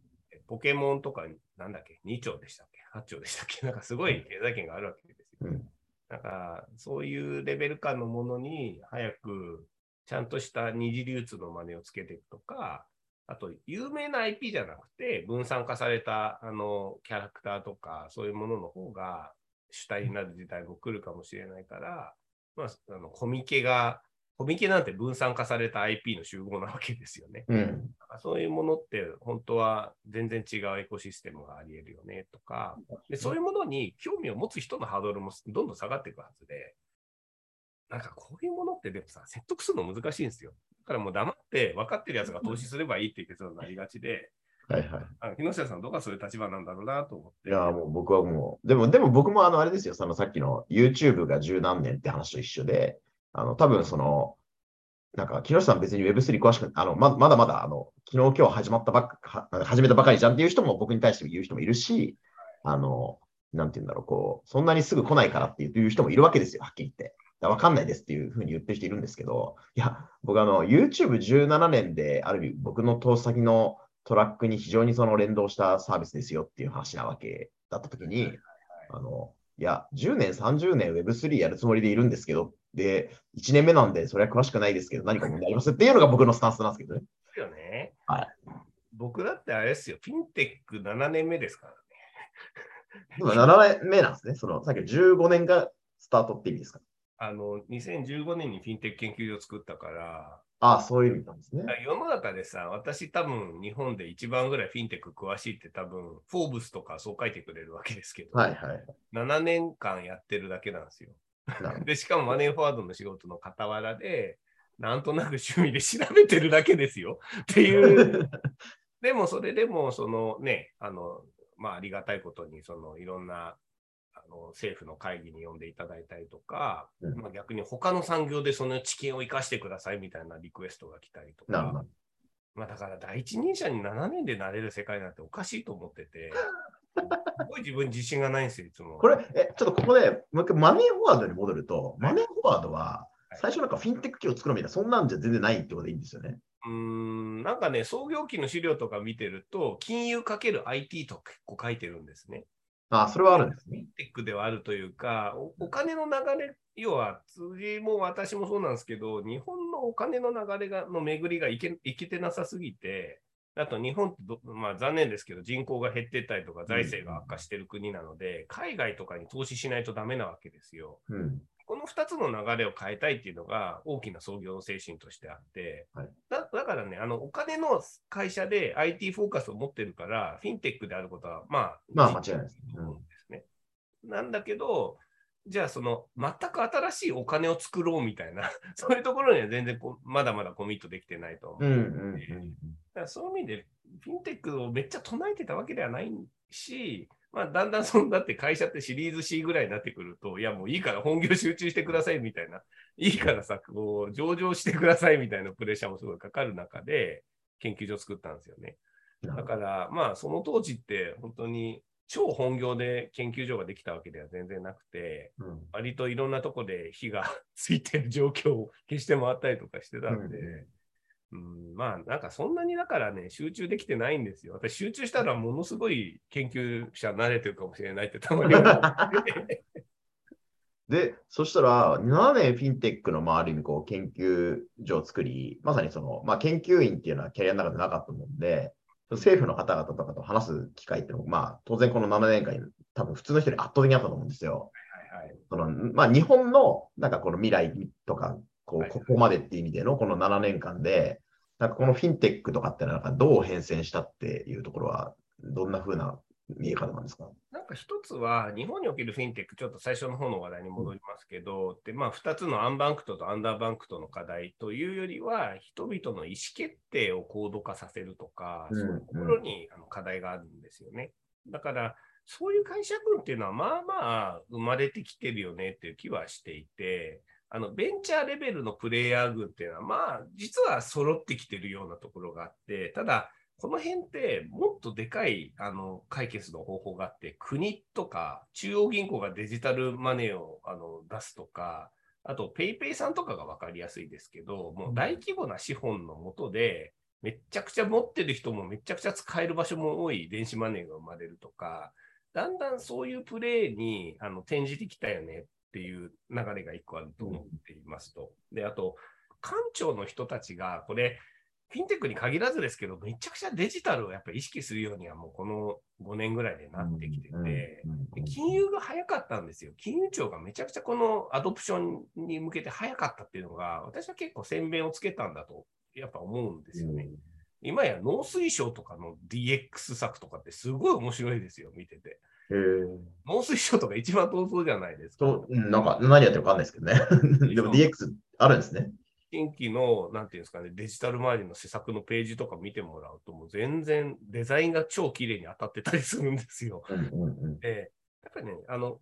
ポケモンとか、なんだっけ、2兆でしたっけ、8兆でしたっけ、なんかすごい経済圏があるわけですよ。うん。なんか、そういうレベル感のものに早く、ちゃんとした二次流通の真似をつけていくとか、あと、有名な IP じゃなくて、分散化されたあのキャラクターとか、そういうものの方が主体になる時代も来るかもしれないから、まあ、あのコミケが、コミケなんて分散化された IP の集合なわけですよね。うん。そういうものって本当は全然違うエコシステムがあり得るよねとか、でそういうものに興味を持つ人のハードルもどんどん下がっていくはずで、なんかこういうものってでもさ、説得するの難しいんですよ。だからもう黙って分かってるやつが投資すればいいっていう結論になりがちで、はいはい。あ木下さんとかそういう立場なんだろうなと思って。いや、もう僕はもう、でも、でも僕もあの、あれですよ、そのさっきの YouTube が十何年って話と一緒で、あの、多分その、なんか、木下さん別に Web3 詳しく、あの、ままだまだ、あの、昨日今日始まったばっか、は始めたばかりじゃんっていう人も僕に対して言う人もいるし、あの、なんて言うんだろう、こう、そんなにすぐ来ないからっていう人もいるわけですよ、はっきり言って。わかんないですっていうふうに言ってる人いるんですけど、いや、僕あの、YouTube17 年で、ある意味僕の投資先のトラックに非常にその連動したサービスですよっていう話なわけだったときに、あの、いや、10年、30年 Web3 やるつもりでいるんですけど、で、1年目なんで、それは詳しくないですけど、何か問題ありますっていうのが僕のスタンスなんですけどね。ですよね。はい僕だってあれですよ、フィンテック7年目ですからね。今7年目なんですね。その、さっき15年がスタートって意味ですか？あの、2015年にフィンテック研究所を作ったから、ああ、そういう意味なんですね。世の中でさ、私多分日本で一番ぐらいフィンテック詳しいって多分、フォーブスとかそう書いてくれるわけですけど、はいはい。7年間やってるだけなんですよ。で、しかもマネーフォワードの仕事の傍らで、なんとなく趣味で調べてるだけですよ。っていう。でもそれでも、そのね、あの、まあありがたいことに、そのいろんなあの政府の会議に呼んでいただいたりとか、うんまあ、逆に他の産業でその知見を生かしてくださいみたいなリクエストが来たりとかまあだから第一人者に7年でなれる世界なんておかしいと思ってて、すごい自分に自信がないんですよ、いつも。これ、え、ちょっとここで、もう一回マネーフォワードに戻ると、マネーフォワードははい最初なんかフィンテック機を作るみたいな、そんなんじゃ全然ないってことでいいんですよね。うーん、なんかね、創業期の資料とか見てると、金融かける IT と結構書いてるんですね。ああ、それはあるんですね。テックではあるというか、おお金の流れ、要は辻も私もそうなんですけど、日本のお金の流れがの巡りがいけいけてなさすぎて、あと日本ってど、まあ、残念ですけど、人口が減ってったりとか、財政が悪化してる国なので、海外とかに投資しないとダメなわけですよ。うん。この2つの流れを変えたいっていうのが大きな創業の精神としてあって、はい。だだからね、あのお金の会社で IT フォーカスを持ってるから、フィンテックであることは、まあ、まあ間違いないです。ねうん。ですね。なんだけど、じゃあその全く新しいお金を作ろうみたいな、そういうところには全然こうまだまだコミットできてないと思う。うんうんうん。だからそういう意味で、フィンテックをめっちゃ唱えてたわけではないし、まあ、だんだんそんだって会社ってシリーズ C ぐらいになってくると、いやもういいから本業集中してくださいみたいな、いいからさ、こう上場してくださいみたいなプレッシャーもすごいかかる中で、研究所を作ったんですよね。うんだから、まあ、その当時って本当に超本業で研究所ができたわけでは全然なくて、うん。割といろんなとこで火が ついてる状況を消して回ったりとかしてたんで、うん、まあなんかそんなにだからね、集中できてないんですよ。私集中したらものすごい研究者になれてるかもしれないってたまに思って。で、そしたら、7年フィンテックの、まあ、ある意味、こう、研究所を作り、まさにその、まあ、研究員っていうのはキャリアの中でなかったと思うんで、政府の方々とかと話す機会っていうのも、まあ、当然この7年間に、多分普通の人に圧倒的にあったと思うんですよ。はいはいその、まあ、日本の、なんかこの未来とか、こう、はいここまでっていう意味でのこの7年間で、なんかこのフィンテックとかってなんかどう変遷したっていうところは、どんな風な見え方なんですか？なんか一つは、日本におけるフィンテック、ちょっと最初の方の話題に戻りますけど、でまあ、2つのアンバンクトとアンダーバンクトの課題というよりは、人々の意思決定を高度化させるとか、うんそういうところにあの課題があるんですよね。だから、そういう会社群っていうのは、まあまあ生まれてきてるよねっていう気はしていて、あのベンチャーレベルのプレイヤー群っていうのは、まあ、実は揃ってきてるようなところがあって、ただ、この辺ってもっとでかいあの解決の方法があって、国とか中央銀行がデジタルマネーをあの出すとか、あと PayPay さんとかが分かりやすいですけど、もう大規模な資本のもとで、めっちゃくちゃ持ってる人もめちゃくちゃ使える場所も多い電子マネーが生まれるとか、だんだんそういうプレーにあの転じてきたよねっていう流れが一個あると思っていますと。で、あと、官庁の人たちが、これ、フィンテックに限らずですけど、めちゃくちゃデジタルをやっぱり意識するようにはもうこの5年ぐらいでなってきてて、金融が早かったんですよ。金融庁がめちゃくちゃこのアドプションに向けて早かったっていうのが、私は結構先鞭をつけたんだと、やっぱ思うんですよね。今や農水省とかの DX 策とかってすごい面白いですよ、見てて。へー農水省とか一番遠そうじゃないですか。なんか何やってるかわかんないですけどね。でも DX あるんですね。新規の、なんていうんですかね、デジタル周りの施策のページとか見てもらうと、もう全然デザインが超綺麗に当たってたりするんですよ。うんうんうんで、やっぱりね、あの、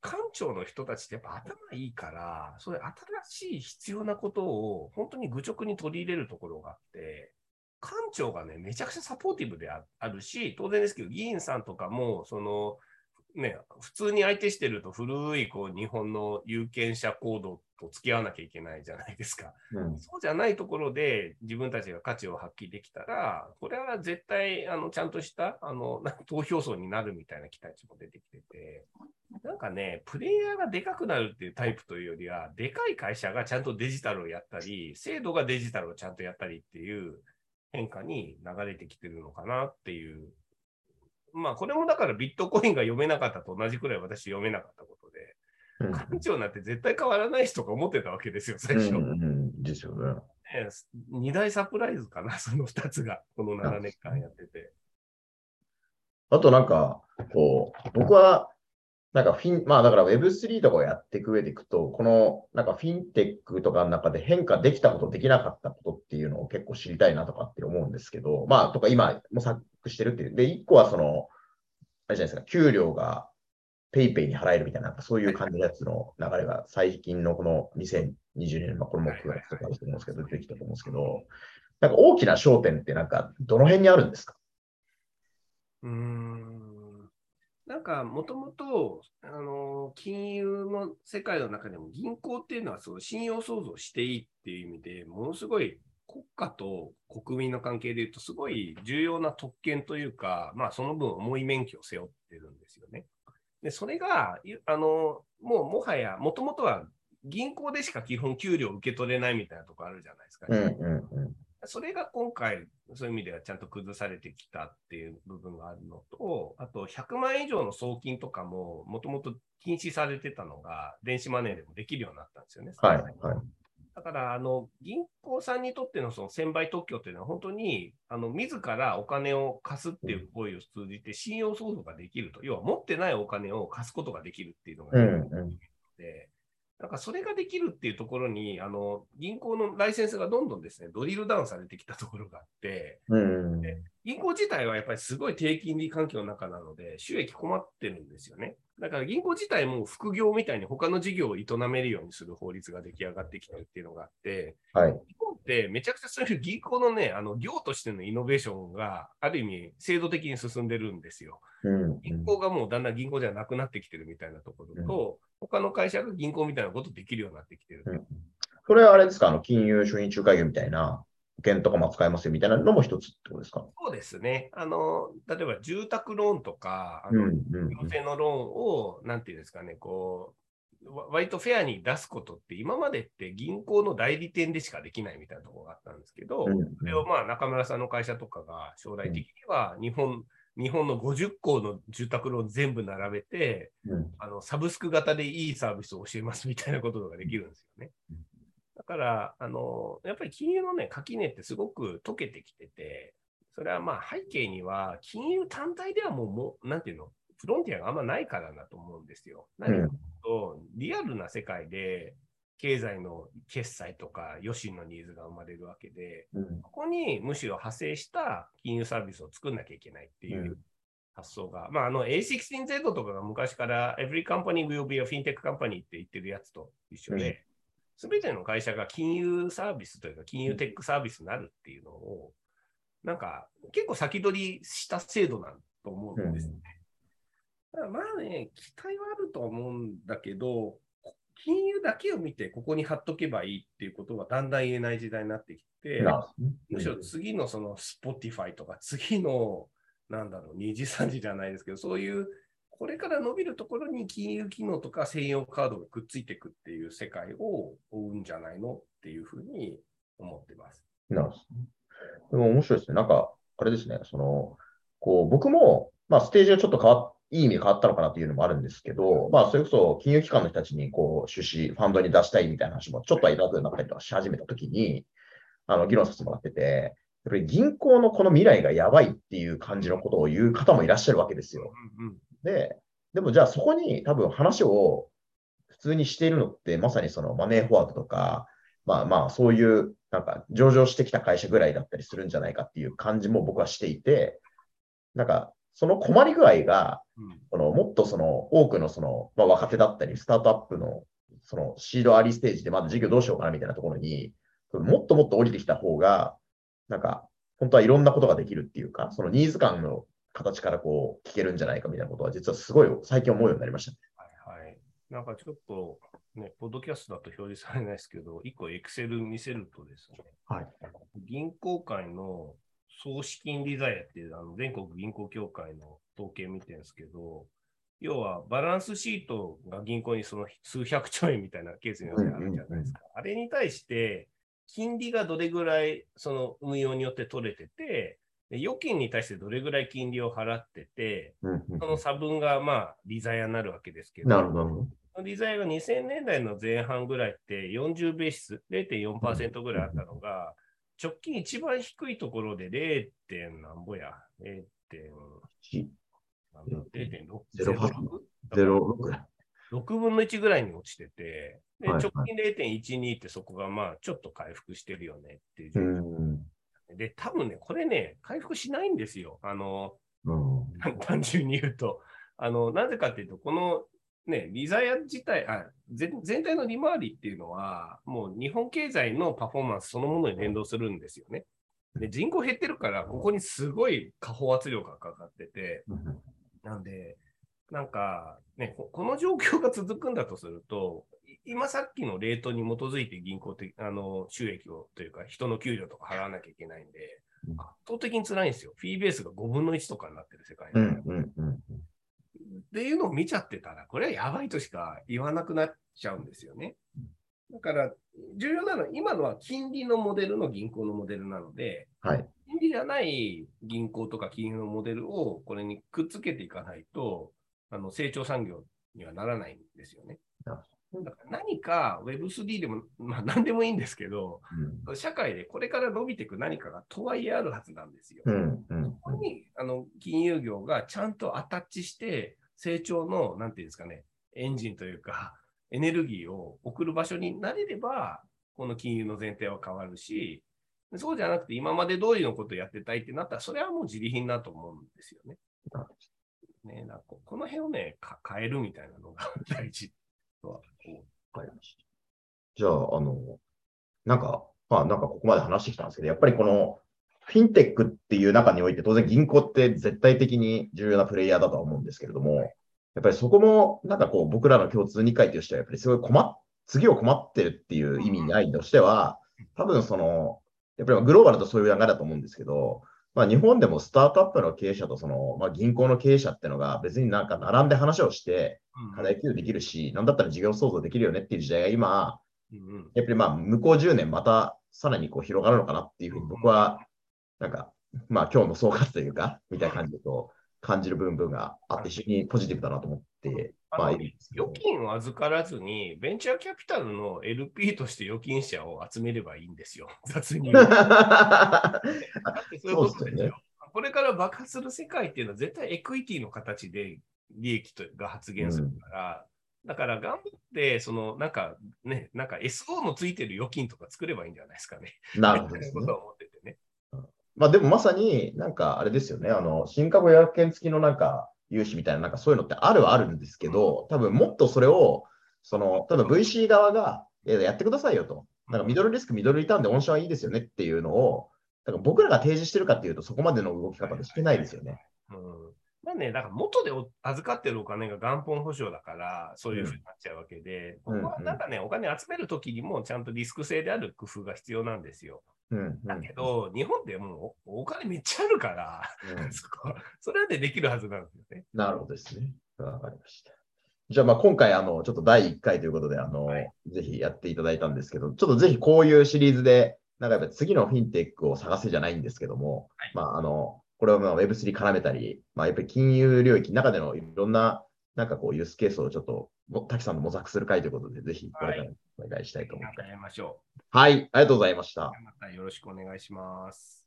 官庁の人たちってやっぱ頭いいから、そういう新しい必要なことを本当に愚直に取り入れるところがあって、官庁がね、めちゃくちゃサポーティブでああるし、当然ですけど、議員さんとかも、その、ね、普通に相手してると古いこう日本の有権者行動と付き合わなきゃいけないじゃないですか。うんそうじゃないところで自分たちが価値を発揮できたら、これは絶対あのちゃんとしたあのなんか投票層になるみたいな期待値も出てきてて、なんかね、プレイヤーがでかくなるっていうタイプというよりは、でかい会社がちゃんとデジタルをやったり、制度がデジタルをちゃんとやったりっていう変化に流れてきてるのかなっていう。まあ、これもだからビットコインが読めなかったと同じくらい私読めなかったことで、うん官庁なんて絶対変わらないしとか思ってたわけですよ、最初。うんうんうんですよね。ね二大サプライズかな、その2つが、この7年間やってて。あとなんか、こう、僕は、なんかフィン、まあだから Web3 とかをやっていく上でいくと、このなんかフィンテックとかの中で変化できたこと、できなかったことっていうのを結構知りたいなとかって思うんですけど、まあとか今模索してるっていう。で、一個はその、あれじゃないですか、給料が PayPay に払えるみたいな、なんかそういう感じのやつの流れが最近のこの2020年、まあこれも9月とかだと思うんですけど、出てきたと思うんですけど、なんか大きな焦点ってなんかどの辺にあるんですか？うーん。なんか、もともと、あの、金融の世界の中でも銀行っていうのは、その信用創造していいっていう意味でものすごい国家と国民の関係でいうと、すごい重要な特権というか、まあ、その分重い免許を背負ってるんですよね。で、それが、いあの、もうもはや、もともとは銀行でしか基本給料を受け取れないみたいなとこあるじゃないですか。うんうんうん。それが今回、そういう意味ではちゃんと崩されてきたっていう部分があるのと、あと100万以上の送金とかも、もともと禁止されてたのが、電子マネーでもできるようになったんですよね。はいはい。だから、あの、銀行さんにとってのその専売特許っていうのは、本当に、あの、自らお金を貸すっていう行為を通じて信用創造ができると。要は、持ってないお金を貸すことができるっていうのが、うんうんで、なんかそれができるっていうところに、あの銀行のライセンスがどんどんですね、ドリルダウンされてきたところがあって、うん銀行自体はやっぱりすごい低金利環境の中なので、収益困ってるんですよね。だから銀行自体も副業みたいに他の事業を営めるようにする法律が出来上がってきてるっていうのがあって、はい、日本ってめちゃくちゃそういう銀行のね、あの業としてのイノベーションがある意味制度的に進んでるんですよ。うん、銀行がもうだんだん銀行じゃなくなってきてるみたいなところと、うん、他の会社が銀行みたいなことできるようになってきてる。うん、それはあれですか、あの金融商品仲介業みたいな？保険とかも使えますよみたいなのも一つってことですか？そうですね。あの、例えば住宅ローンとか、あの、行政のローンを、なんていうんですかね、こう、割とフェアに出すことって今までって銀行の代理店でしかできないみたいなところがあったんですけど、うんうん、それをまあ中村さんの会社とかが将来的には日本、うん、日本の50校の住宅ローン全部並べて、うん、あのサブスク型でいいサービスを教えますみたいなことができるんですよね。だから、あの、やっぱり金融のね、垣根ってすごく溶けてきてて、それはまあ背景には、金融単体ではもう、もなんていうの、フロンティアがあんまないからだと思うんですよ。何かと、リアルな世界で、経済の決済とか余震のニーズが生まれるわけで、うん、ここにむしろ派生した金融サービスを作んなきゃいけないっていう発想が、うん、まあ、あの A16Z とかが昔から Every company will be a fintech company って言ってるやつと一緒で、すべての会社が金融サービスというか、金融テックサービスになるっていうのを、なんか結構先取りした制度なんと思うんですね。だからまあね、期待はあると思うんだけど、金融だけを見てここに貼っとけばいいっていうことはだんだん言えない時代になってきて、むしろ次のその Spotify とか次のなんだろう、2次3次じゃないですけど、そういうこれから伸びるところに金融機能とか専用カードがくっついていくっていう世界を追うんじゃないのっていうふうに思ってます。なるほど。でも面白いですね。なんか、あれですね、その、こう、僕も、まあ、ステージがちょっと変わいい意味で変わったのかなっていうのもあるんですけど、まあ、それこそ金融機関の人たちに、こう、出資、ファンドに出したいみたいな話もちょっとはいただくなったりとかし始めたときに、あの、議論させてもらってて、やっぱり銀行のこの未来がやばいっていう感じのことを言う方もいらっしゃるわけですよ。うんうん、で、でもじゃあそこに多分話を普通にしているのってまさにそのマネーフォワードとか、まあまあそういうなんか上場してきた会社ぐらいだったりするんじゃないかっていう感じも僕はしていて、なんかその困り具合が、このもっとその多くのその、まあ、若手だったり、スタートアップのそのシードアリーステージでまだ事業どうしようかなみたいなところに、もっともっと降りてきた方が、なんか本当はいろんなことができるっていうか、そのニーズ感の形からこう聞けるんじゃないかみたいなことは、実はすごい最近思うようになりました、ね。はいはい。なんかちょっと、ね、ポッドキャストだと表示されないですけど、1個エクセル見せるとですね、はい、銀行界の総資金利ザヤっていうあの全国銀行協会の統計見てるんですけど、要はバランスシートが銀行にその数百兆円みたいなケースにあるじゃないですか。あれに対して、金利がどれぐらいその運用によって取れてて、預金に対してどれぐらい金利を払ってて、その差分がまあ利ザヤになるわけですけど、なるほど。利ザヤが2000年代の前半ぐらいって40ベース、0.4%ぐらいあったのが、直近一番低いところで 0. 点なんぼや、0.6 0.6 6分の1ぐらいに落ちてて、で直近0.12ってそこがまあちょっと回復してるよねっていう状況。で、多分ね、これね、回復しないんですよ。あの、うん、単純に言うと。あの、なぜかっていうと、このね、リザヤ自体あ全、全体の利回りっていうのは、もう日本経済のパフォーマンスそのものに連動するんですよね。で、人口減ってるから、ここにすごい下方圧力がかかってて、なんで、なんか、ね、この状況が続くんだとすると、今さっきのレートに基づいて銀行ってあの収益をというか人の給料とか払わなきゃいけないんで、圧倒的に辛いんですよ。フィーベースが5分の1とかになってる世界で。うんうんうん、っていうのを見ちゃってたら、これはやばいとしか言わなくなっちゃうんですよね。だから、重要なのは、今のは金利のモデルの銀行のモデルなので、はい、金利じゃない銀行とか金融のモデルをこれにくっつけていかないと、あの成長産業にはならないんですよね。だから何か Web3 でも、まあ何でもいいんですけど、うん、社会でこれから伸びていく何かがとはいえあるはずなんですよ。うんうん、ここにあの金融業がちゃんとアタッチして成長の、なんていうんですかね、エンジンというか、エネルギーを送る場所になれれば、この金融の前提は変わるし、そうじゃなくて今まで通りのことをやってたいってなったら、それはもう自利品だと思うんですよね。ねなんかこの辺をね、変えるみたいなのが大事。とは思う。いました。じゃあ、あの、なんか、まあなんかここまで話してきたんですけど、やっぱりこのフィンテックっていう中において当然銀行って絶対的に重要なプレイヤーだとは思うんですけれども、やっぱりそこもなんかこう僕らの共通理解としてはやっぱりすごい困っ、次を困ってるっていう意味ないとしては、多分その、やっぱりグローバルとそういう流れだと思うんですけど、まあ、日本でもスタートアップの経営者とその、まあ、銀行の経営者っていうのが別になんか並んで話をして課題共有できるし、なんだったら事業創造できるよねっていう時代が今、やっぱりまあ向こう10年またさらにこう広がるのかなっていうふうに僕はなんかまあ今日の総括というかみたいな感じでと感じる部分があって非常にポジティブだなと思って、まあ、預金を預からずに、ベンチャーキャピタルの LP として預金者を集めればいいんですよ、雑に。そういうことですよ。これから爆発する世界っていうのは絶対エクイティの形で利益とが発現するから、うん、だから頑張って、そのなんかね、なんか SO のついてる預金とか作ればいいんじゃないですかね。なるほど、ね、こと思っててね。まあでもまさになんかあれですよね、あの新株予約券付きのなんか融資みたいな、なんかそういうのってあるはあるんですけど、多分もっとそれを、その、多分 VC 側が、やってくださいよと。なんかミドルリスク、ミドルリターンで御社はいいですよねっていうのを、だから僕らが提示してるかっていうと、そこまでの動き方でしてないですよね。うん、まあね、だから元で預かってるお金が元本保証だから、そういうふうになっちゃうわけで、うん、ここはなんかね、お金集めるときにもちゃんとリスク性である工夫が必要なんですよ。だけど、日本でもうお金めっちゃあるから、うん、そこそれでできるはずなんですよね。なるほどですね。わかりました。じゃあ、まあ今回、あの、ちょっと第1回ということで、あの、はい、ぜひやっていただいたんですけど、ちょっとぜひこういうシリーズで、なんかやっぱ次のフィンテックを探せじゃないんですけども、はい、まあ、あの、これをまあ Web3 絡めたり、まあ、やっぱり金融領域の中でのいろんな、なんかこう、ユースケースをちょっと、滝さんの模索する会ということで、ぜひこれからお願いしたいと思います。はい、はい、ありがとうございました。またよろしくお願いします。